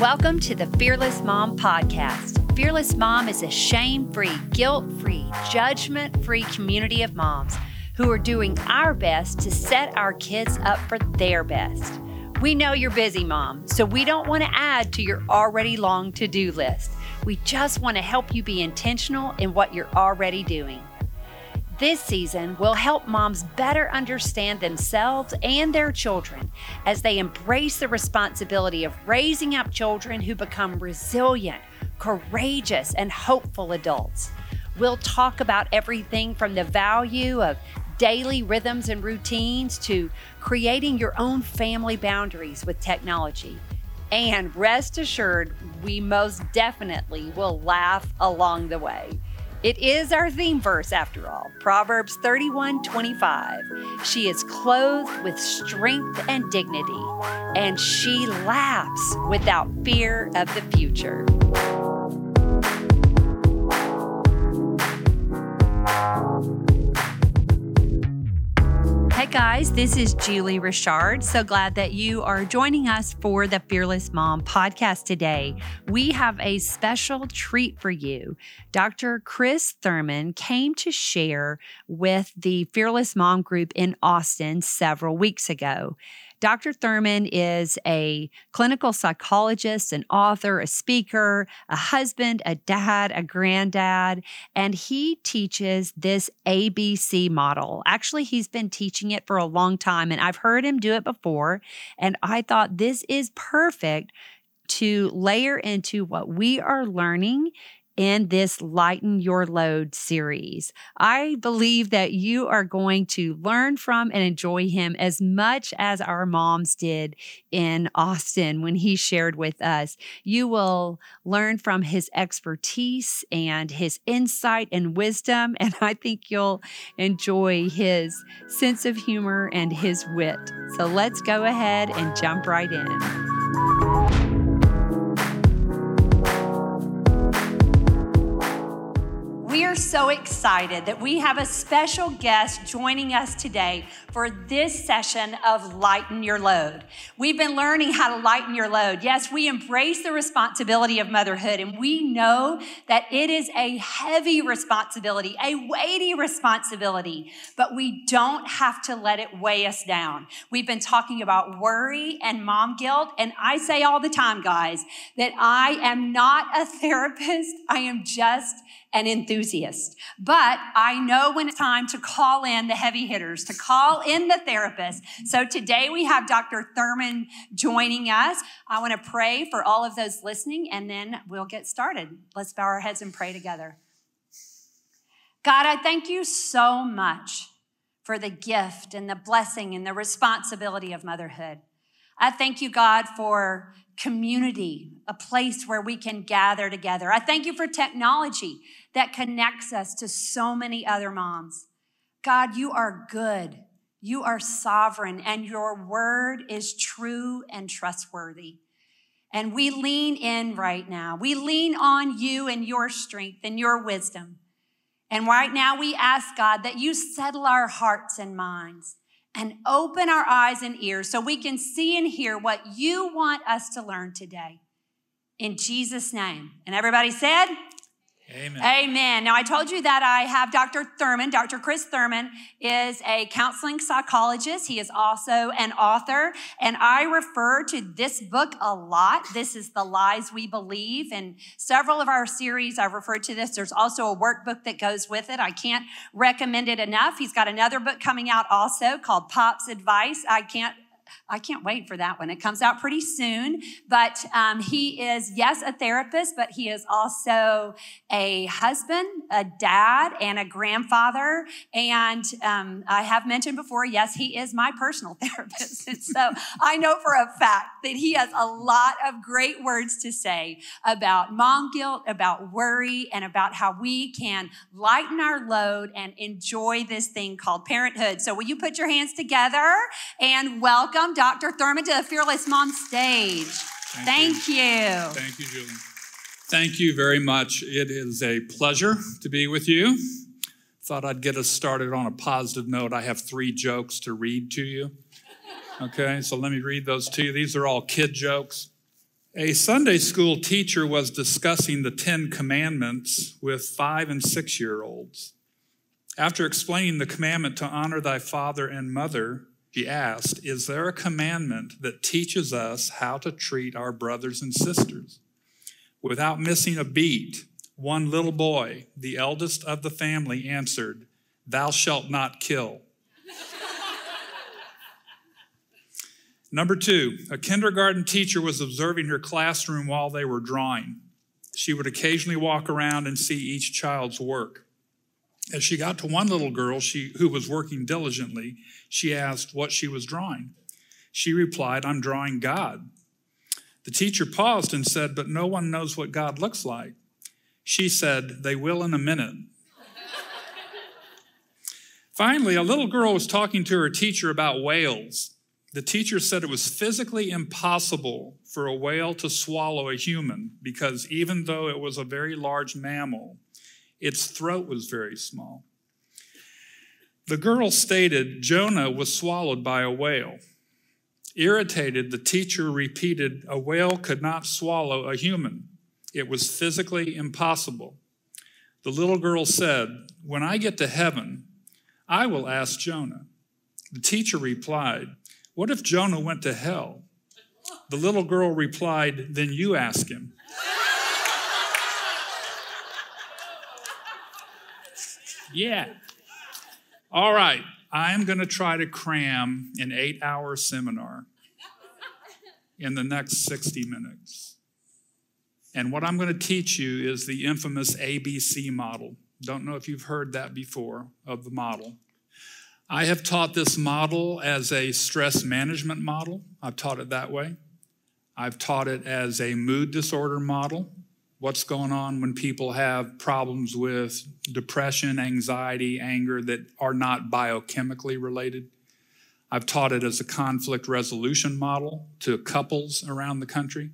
Welcome to the Fearless Mom Podcast. Fearless Mom is a shame free, guilt free, judgment free community of moms who are doing our best to set our kids up for their best. We know you're busy, mom, so we don't want to add to your already long to do list. We just want to help you be intentional in what you're already doing. This season will help moms better understand themselves and their children as they embrace the responsibility of raising up children who become resilient, courageous, and hopeful adults. We'll talk about everything from the value of daily rhythms and routines to creating your own family boundaries with technology. And rest assured, we most definitely will laugh along the way. It is our theme verse after all, Proverbs 31 25. She is clothed with strength and dignity, and she laughs without fear of the future. Guys, this is Julie Richard. So glad that you are joining us for the Fearless Mom podcast today. We have a special treat for you. Dr. Chris Thurman came to share with the Fearless Mom group in Austin several weeks ago. Dr. Thurman is a clinical psychologist, an author, a speaker, a husband, a dad, a granddad, and he teaches this ABC model. Actually, he's been teaching it for a long time, and I've heard him do it before. And I thought this is perfect to layer into what we are learning in this Lighten Your Load series. I believe that you are going to learn from and enjoy him as much as our moms did in Austin when he shared with us. You will learn from his expertise and his insight and wisdom, and I think you'll enjoy his sense of humor and his wit. So let's go ahead and jump right in. So excited that we have a special guest joining us today for this session of Lighten Your Load. We've been learning how to lighten your load. Yes, we embrace the responsibility of motherhood, and we know that it is a heavy responsibility, a weighty responsibility, but we don't have to let it weigh us down. We've been talking about worry and mom guilt, and I say all the time, guys, that I am not a therapist, I am just an enthusiast. But I know when it's time to call in the heavy hitters, to call in the therapist. So today we have Dr. Thurman joining us. I want to pray for all of those listening and then we'll get started. Let's bow our heads and pray together. God, I thank you so much for the gift and the blessing and the responsibility of motherhood. I thank you, God, for community, a place where we can gather together. I thank you for technology that connects us to so many other moms. God, you are good. You are sovereign, and your word is true and trustworthy. And we lean in right now. We lean on you and your strength and your wisdom. And right now, we ask God that you settle our hearts and minds and open our eyes and ears so we can see and hear what you want us to learn today. In Jesus' name. And everybody said, Amen. Amen. Now, I told you that I have Dr. Thurman. Dr. Chris Thurman is a counseling psychologist. He is also an author, and I refer to this book a lot. This is The Lies We Believe. In several of our series, I've referred to this. There's also a workbook that goes with it. I can't recommend it enough. He's got another book coming out also called Pop's Advice. I can't I can't wait for that one. It comes out pretty soon. But um, he is, yes, a therapist, but he is also a husband, a dad, and a grandfather. And um, I have mentioned before, yes, he is my personal therapist. and so I know for a fact that he has a lot of great words to say about mom guilt, about worry, and about how we can lighten our load and enjoy this thing called parenthood. So will you put your hands together and welcome Dr. Thurman to the Fearless Mom stage. Thank, Thank you. you. Thank you, Julie. Thank you very much. It is a pleasure to be with you. Thought I'd get us started on a positive note. I have three jokes to read to you. Okay, so let me read those to you. These are all kid jokes. A Sunday school teacher was discussing the Ten Commandments with five and six year olds. After explaining the commandment to honor thy father and mother, she asked, Is there a commandment that teaches us how to treat our brothers and sisters? Without missing a beat, one little boy, the eldest of the family, answered, Thou shalt not kill. Number two, a kindergarten teacher was observing her classroom while they were drawing. She would occasionally walk around and see each child's work. As she got to one little girl she, who was working diligently, she asked what she was drawing. She replied, I'm drawing God. The teacher paused and said, But no one knows what God looks like. She said, They will in a minute. Finally, a little girl was talking to her teacher about whales. The teacher said it was physically impossible for a whale to swallow a human because even though it was a very large mammal, its throat was very small. The girl stated Jonah was swallowed by a whale. Irritated, the teacher repeated, A whale could not swallow a human. It was physically impossible. The little girl said, When I get to heaven, I will ask Jonah. The teacher replied, what if Jonah went to hell? The little girl replied, Then you ask him. Yeah. All right. I'm going to try to cram an eight hour seminar in the next 60 minutes. And what I'm going to teach you is the infamous ABC model. Don't know if you've heard that before of the model. I have taught this model as a stress management model. I've taught it that way. I've taught it as a mood disorder model. What's going on when people have problems with depression, anxiety, anger that are not biochemically related. I've taught it as a conflict resolution model to couples around the country.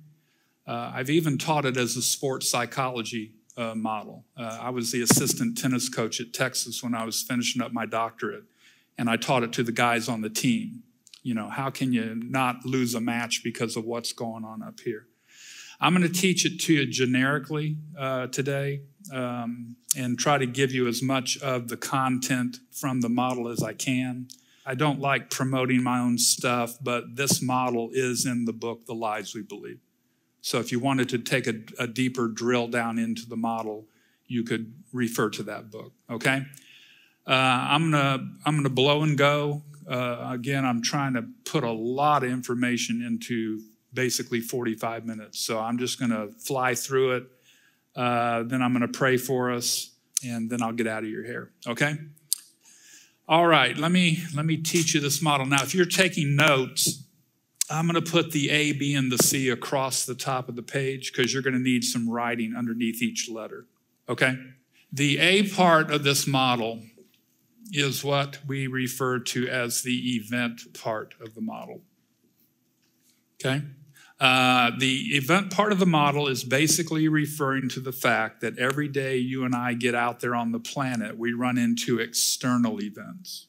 Uh, I've even taught it as a sports psychology uh, model. Uh, I was the assistant tennis coach at Texas when I was finishing up my doctorate and I taught it to the guys on the team. You know, how can you not lose a match because of what's going on up here? I'm going to teach it to you generically uh, today um, and try to give you as much of the content from the model as I can. I don't like promoting my own stuff, but this model is in the book, The Lies We Believe. So if you wanted to take a, a deeper drill down into the model, you could refer to that book, okay? Uh, I'm gonna I'm gonna blow and go. Uh, again, I'm trying to put a lot of information into basically 45 minutes. So I'm just gonna fly through it. Uh, then I'm gonna pray for us, and then I'll get out of your hair. Okay. All right. Let me let me teach you this model now. If you're taking notes. I'm going to put the A, B, and the C across the top of the page because you're going to need some writing underneath each letter. Okay? The A part of this model is what we refer to as the event part of the model. Okay? Uh, the event part of the model is basically referring to the fact that every day you and I get out there on the planet, we run into external events.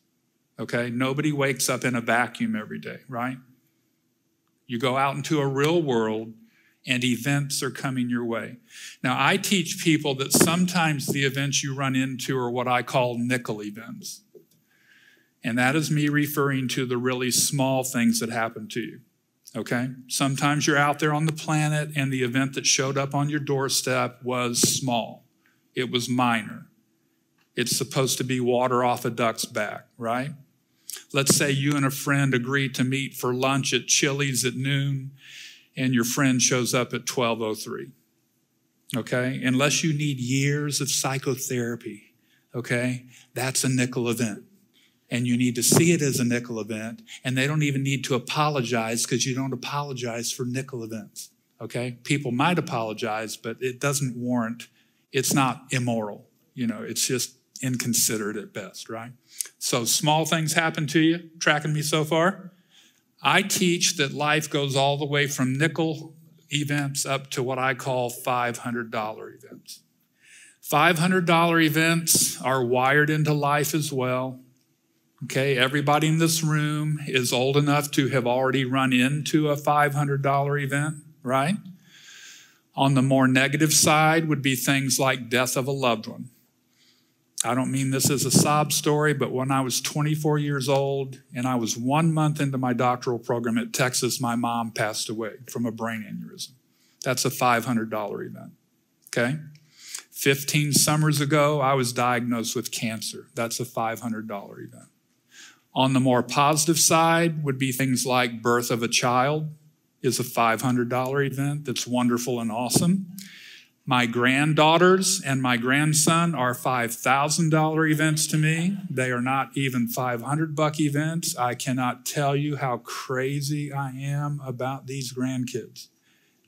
Okay? Nobody wakes up in a vacuum every day, right? You go out into a real world and events are coming your way. Now, I teach people that sometimes the events you run into are what I call nickel events. And that is me referring to the really small things that happen to you. Okay? Sometimes you're out there on the planet and the event that showed up on your doorstep was small, it was minor. It's supposed to be water off a duck's back, right? Let's say you and a friend agree to meet for lunch at Chili's at noon and your friend shows up at 1203. Okay? Unless you need years of psychotherapy, okay? That's a nickel event. And you need to see it as a nickel event. And they don't even need to apologize because you don't apologize for nickel events. Okay? People might apologize, but it doesn't warrant, it's not immoral. You know, it's just inconsiderate at best, right? So small things happen to you. Tracking me so far? I teach that life goes all the way from nickel events up to what I call $500 events. $500 events are wired into life as well. Okay, everybody in this room is old enough to have already run into a $500 event, right? On the more negative side would be things like death of a loved one. I don't mean this as a sob story, but when I was 24 years old and I was one month into my doctoral program at Texas, my mom passed away from a brain aneurysm. That's a $500 event. Okay? 15 summers ago, I was diagnosed with cancer. That's a $500 event. On the more positive side would be things like birth of a child is a $500 event that's wonderful and awesome. My granddaughters and my grandson are $5,000 events to me. They are not even 500 buck events. I cannot tell you how crazy I am about these grandkids.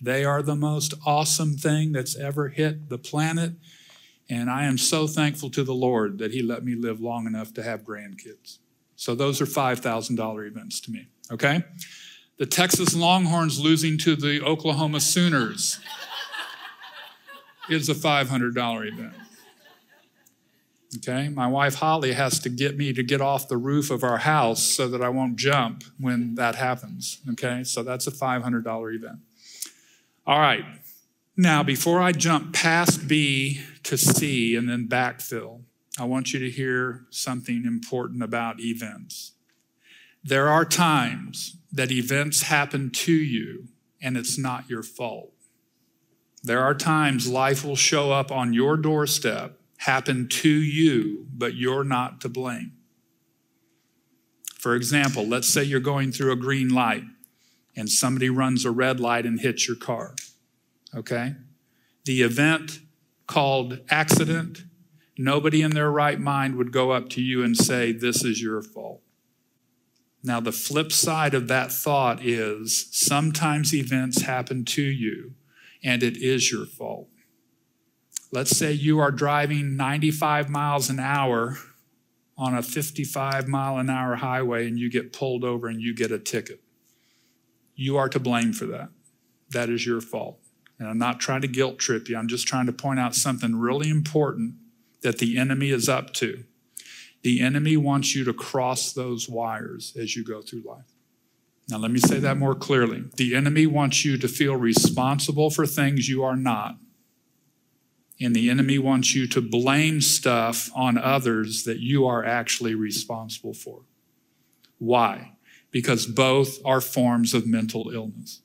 They are the most awesome thing that's ever hit the planet. And I am so thankful to the Lord that He let me live long enough to have grandkids. So those are $5,000 events to me, okay? The Texas Longhorns losing to the Oklahoma Sooners is a $500 event. Okay, my wife Holly has to get me to get off the roof of our house so that I won't jump when that happens. Okay, so that's a $500 event. All right, now before I jump past B to C and then backfill, I want you to hear something important about events. There are times that events happen to you and it's not your fault. There are times life will show up on your doorstep, happen to you, but you're not to blame. For example, let's say you're going through a green light and somebody runs a red light and hits your car. Okay? The event called accident Nobody in their right mind would go up to you and say, This is your fault. Now, the flip side of that thought is sometimes events happen to you and it is your fault. Let's say you are driving 95 miles an hour on a 55 mile an hour highway and you get pulled over and you get a ticket. You are to blame for that. That is your fault. And I'm not trying to guilt trip you, I'm just trying to point out something really important that the enemy is up to. The enemy wants you to cross those wires as you go through life. Now, let me say that more clearly. The enemy wants you to feel responsible for things you are not. And the enemy wants you to blame stuff on others that you are actually responsible for. Why? Because both are forms of mental illness.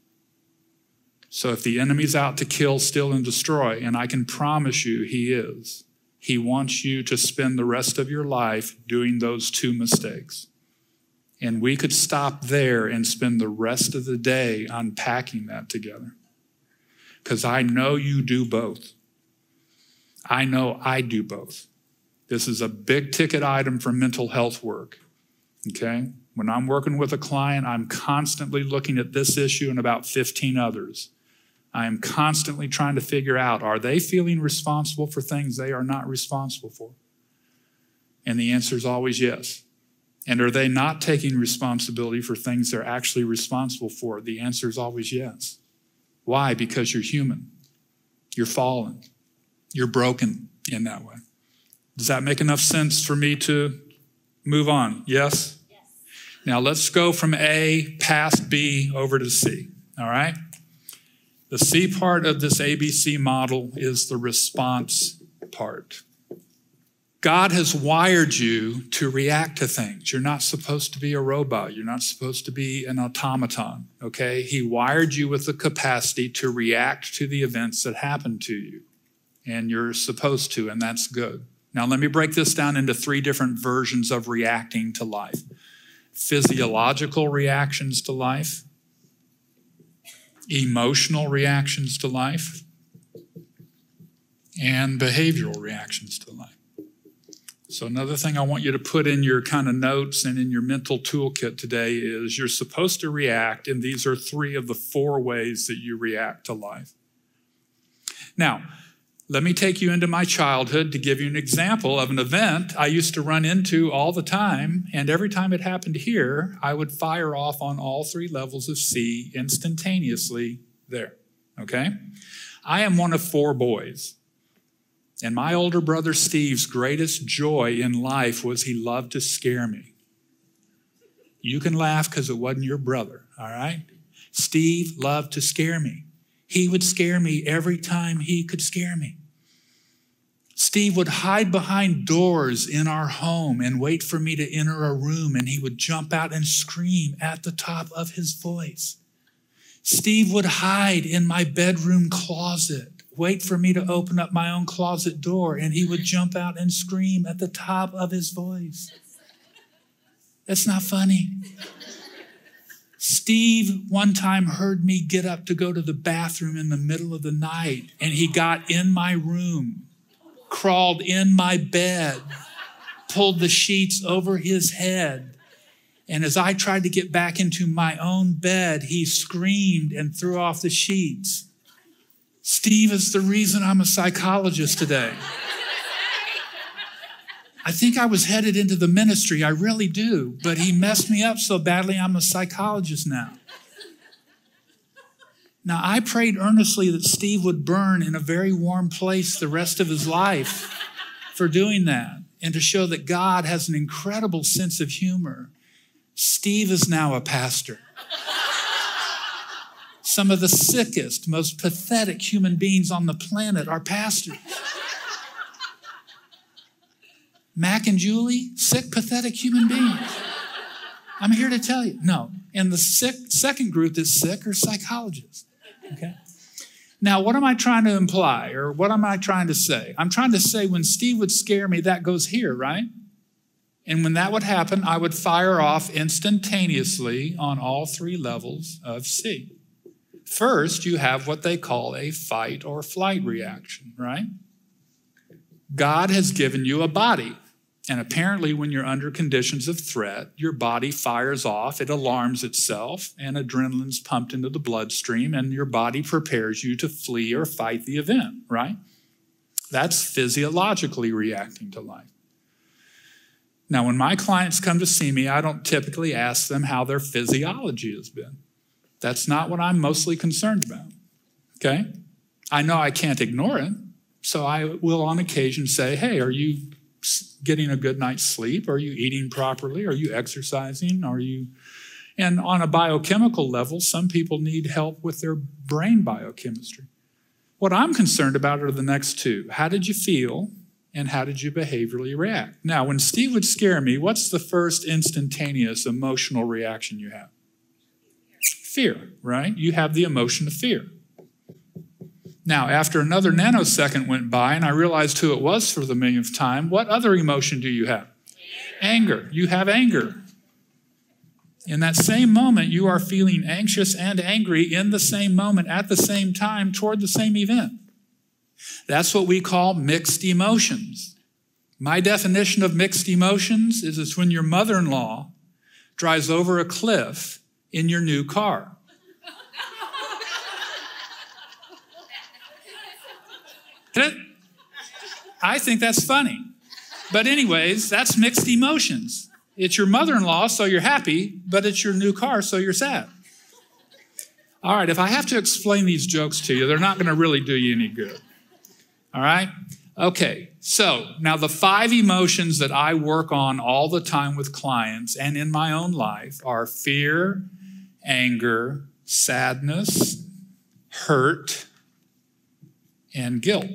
So if the enemy's out to kill, steal, and destroy, and I can promise you he is, he wants you to spend the rest of your life doing those two mistakes. And we could stop there and spend the rest of the day unpacking that together. Because I know you do both. I know I do both. This is a big ticket item for mental health work. Okay? When I'm working with a client, I'm constantly looking at this issue and about 15 others. I am constantly trying to figure out are they feeling responsible for things they are not responsible for? And the answer is always yes. And are they not taking responsibility for things they're actually responsible for? The answer is always yes. Why? Because you're human. You're fallen. You're broken in that way. Does that make enough sense for me to move on? Yes? yes? Now let's go from A past B over to C. All right? The C part of this ABC model is the response part. God has wired you to react to things. You're not supposed to be a robot. You're not supposed to be an automaton, okay? He wired you with the capacity to react to the events that happen to you. And you're supposed to, and that's good. Now, let me break this down into three different versions of reacting to life physiological reactions to life, emotional reactions to life and behavioral reactions to life. So, another thing I want you to put in your kind of notes and in your mental toolkit today is you're supposed to react, and these are three of the four ways that you react to life. Now, let me take you into my childhood to give you an example of an event I used to run into all the time. And every time it happened here, I would fire off on all three levels of C instantaneously there. Okay? I am one of four boys. And my older brother Steve's greatest joy in life was he loved to scare me. You can laugh because it wasn't your brother, all right? Steve loved to scare me. He would scare me every time he could scare me. Steve would hide behind doors in our home and wait for me to enter a room, and he would jump out and scream at the top of his voice. Steve would hide in my bedroom closet, wait for me to open up my own closet door, and he would jump out and scream at the top of his voice. That's not funny. Steve one time heard me get up to go to the bathroom in the middle of the night, and he got in my room crawled in my bed, pulled the sheets over his head. And as I tried to get back into my own bed, he screamed and threw off the sheets. Steve is the reason I'm a psychologist today. I think I was headed into the ministry, I really do, but he messed me up so badly, I'm a psychologist now. Now, I prayed earnestly that Steve would burn in a very warm place the rest of his life for doing that and to show that God has an incredible sense of humor. Steve is now a pastor. Some of the sickest, most pathetic human beings on the planet are pastors. Mac and Julie, sick, pathetic human beings. I'm here to tell you. No. And the sick, second group that's sick are psychologists. Okay? Now, what am I trying to imply or what am I trying to say? I'm trying to say when Steve would scare me, that goes here, right? And when that would happen, I would fire off instantaneously on all three levels of C. First, you have what they call a fight or flight reaction, right? God has given you a body. And apparently, when you're under conditions of threat, your body fires off, it alarms itself, and adrenaline's pumped into the bloodstream, and your body prepares you to flee or fight the event, right? That's physiologically reacting to life. Now, when my clients come to see me, I don't typically ask them how their physiology has been. That's not what I'm mostly concerned about, okay? I know I can't ignore it, so I will on occasion say, hey, are you getting a good night's sleep? Are you eating properly? Are you exercising? Are you and on a biochemical level, some people need help with their brain biochemistry. What I'm concerned about are the next two. How did you feel? And how did you behaviorally react? Now, when Steve would scare me, what's the first instantaneous emotional reaction you have? Fear, right? You have the emotion of fear. Now, after another nanosecond went by and I realized who it was for the millionth time, what other emotion do you have? Anger. You have anger. In that same moment, you are feeling anxious and angry in the same moment at the same time toward the same event. That's what we call mixed emotions. My definition of mixed emotions is it's when your mother in law drives over a cliff in your new car. I think that's funny. But, anyways, that's mixed emotions. It's your mother in law, so you're happy, but it's your new car, so you're sad. All right, if I have to explain these jokes to you, they're not going to really do you any good. All right? Okay, so now the five emotions that I work on all the time with clients and in my own life are fear, anger, sadness, hurt, and guilt.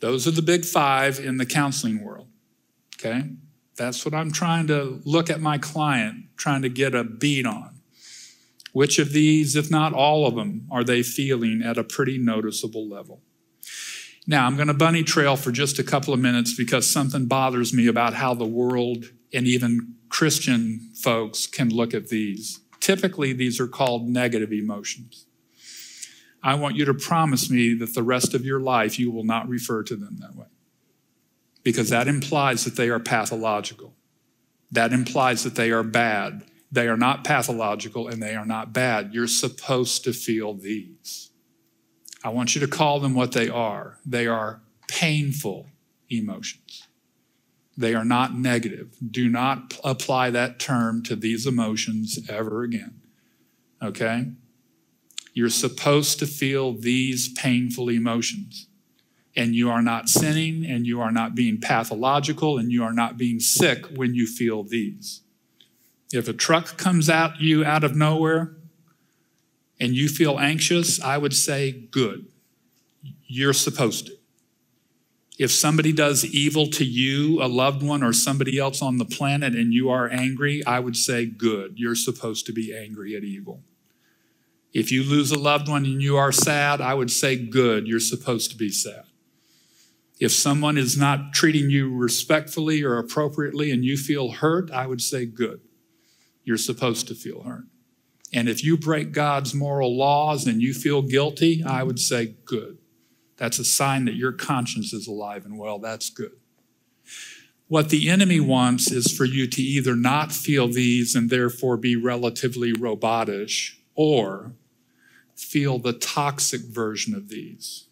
Those are the big five in the counseling world. Okay? That's what I'm trying to look at my client, trying to get a beat on. Which of these, if not all of them, are they feeling at a pretty noticeable level? Now, I'm going to bunny trail for just a couple of minutes because something bothers me about how the world and even Christian folks can look at these. Typically, these are called negative emotions. I want you to promise me that the rest of your life you will not refer to them that way. Because that implies that they are pathological. That implies that they are bad. They are not pathological and they are not bad. You're supposed to feel these. I want you to call them what they are. They are painful emotions. They are not negative. Do not apply that term to these emotions ever again. Okay? You're supposed to feel these painful emotions. And you are not sinning, and you are not being pathological, and you are not being sick when you feel these. If a truck comes at you out of nowhere and you feel anxious, I would say, good. You're supposed to. If somebody does evil to you, a loved one, or somebody else on the planet, and you are angry, I would say, good. You're supposed to be angry at evil. If you lose a loved one and you are sad, I would say, good. You're supposed to be sad. If someone is not treating you respectfully or appropriately and you feel hurt, I would say, good. You're supposed to feel hurt. And if you break God's moral laws and you feel guilty, I would say, good. That's a sign that your conscience is alive and well. That's good. What the enemy wants is for you to either not feel these and therefore be relatively robotish or feel the toxic version of these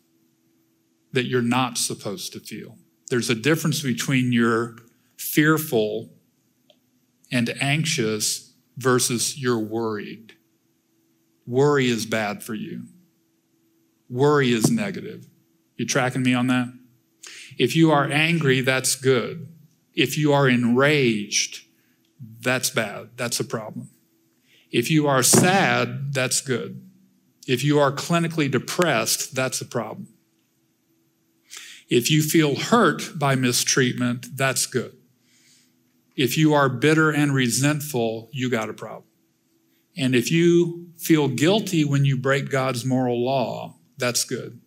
that you're not supposed to feel. There's a difference between your fearful and anxious versus you're worried. Worry is bad for you. Worry is negative. You tracking me on that? If you are angry, that's good. If you are enraged, that's bad. That's a problem. If you are sad, that's good. If you are clinically depressed, that's a problem. If you feel hurt by mistreatment, that's good. If you are bitter and resentful, you got a problem. And if you feel guilty when you break God's moral law, that's good.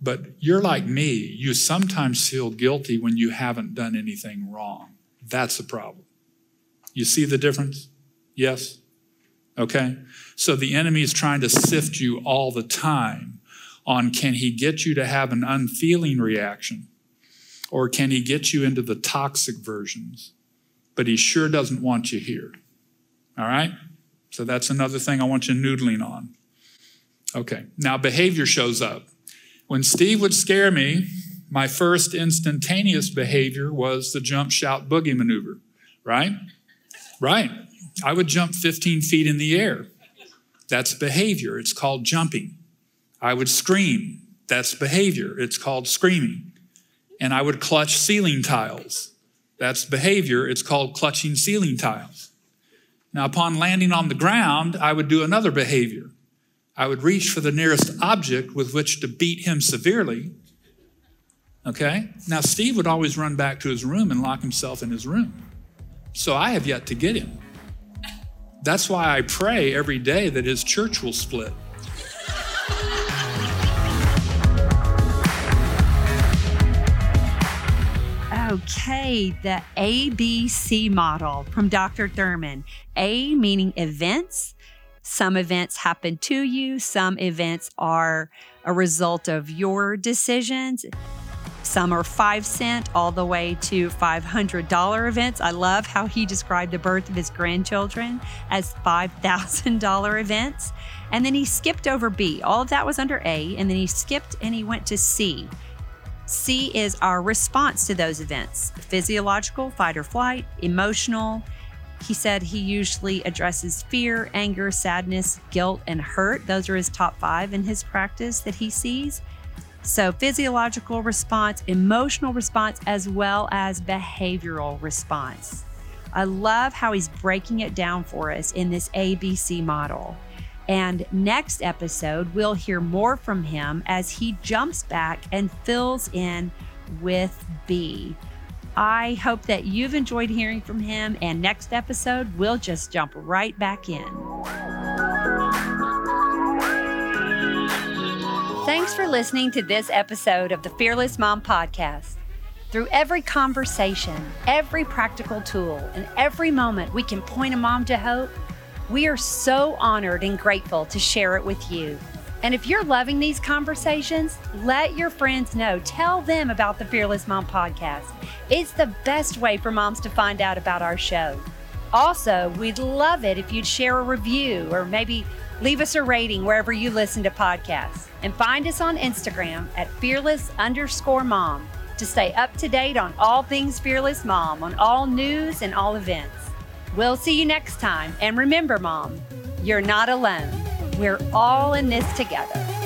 But you're like me, you sometimes feel guilty when you haven't done anything wrong. That's a problem. You see the difference? Yes? Okay? So the enemy is trying to sift you all the time on can he get you to have an unfeeling reaction or can he get you into the toxic versions? But he sure doesn't want you here. All right? So that's another thing I want you noodling on. Okay, now behavior shows up. When Steve would scare me, my first instantaneous behavior was the jump, shout, boogie maneuver, right? Right. I would jump 15 feet in the air. That's behavior. It's called jumping. I would scream. That's behavior. It's called screaming. And I would clutch ceiling tiles. That's behavior. It's called clutching ceiling tiles. Now, upon landing on the ground, I would do another behavior. I would reach for the nearest object with which to beat him severely. Okay? Now, Steve would always run back to his room and lock himself in his room. So I have yet to get him. That's why I pray every day that his church will split. Okay, the ABC model from Dr. Thurman. A meaning events. Some events happen to you, some events are a result of your decisions. Some are five cent all the way to $500 events. I love how he described the birth of his grandchildren as $5,000 events. And then he skipped over B. All of that was under A. And then he skipped and he went to C. C is our response to those events physiological, fight or flight, emotional. He said he usually addresses fear, anger, sadness, guilt, and hurt. Those are his top five in his practice that he sees. So, physiological response, emotional response, as well as behavioral response. I love how he's breaking it down for us in this ABC model. And next episode, we'll hear more from him as he jumps back and fills in with B. I hope that you've enjoyed hearing from him, and next episode, we'll just jump right back in. Thanks for listening to this episode of the Fearless Mom Podcast. Through every conversation, every practical tool, and every moment we can point a mom to hope we are so honored and grateful to share it with you. And if you're loving these conversations, let your friends know. Tell them about the Fearless Mom podcast. It's the best way for moms to find out about our show. Also, we'd love it if you'd share a review or maybe leave us a rating wherever you listen to podcasts. And find us on Instagram at fearless underscore mom to stay up to date on all things Fearless Mom, on all news and all events. We'll see you next time. And remember, Mom, you're not alone. We're all in this together.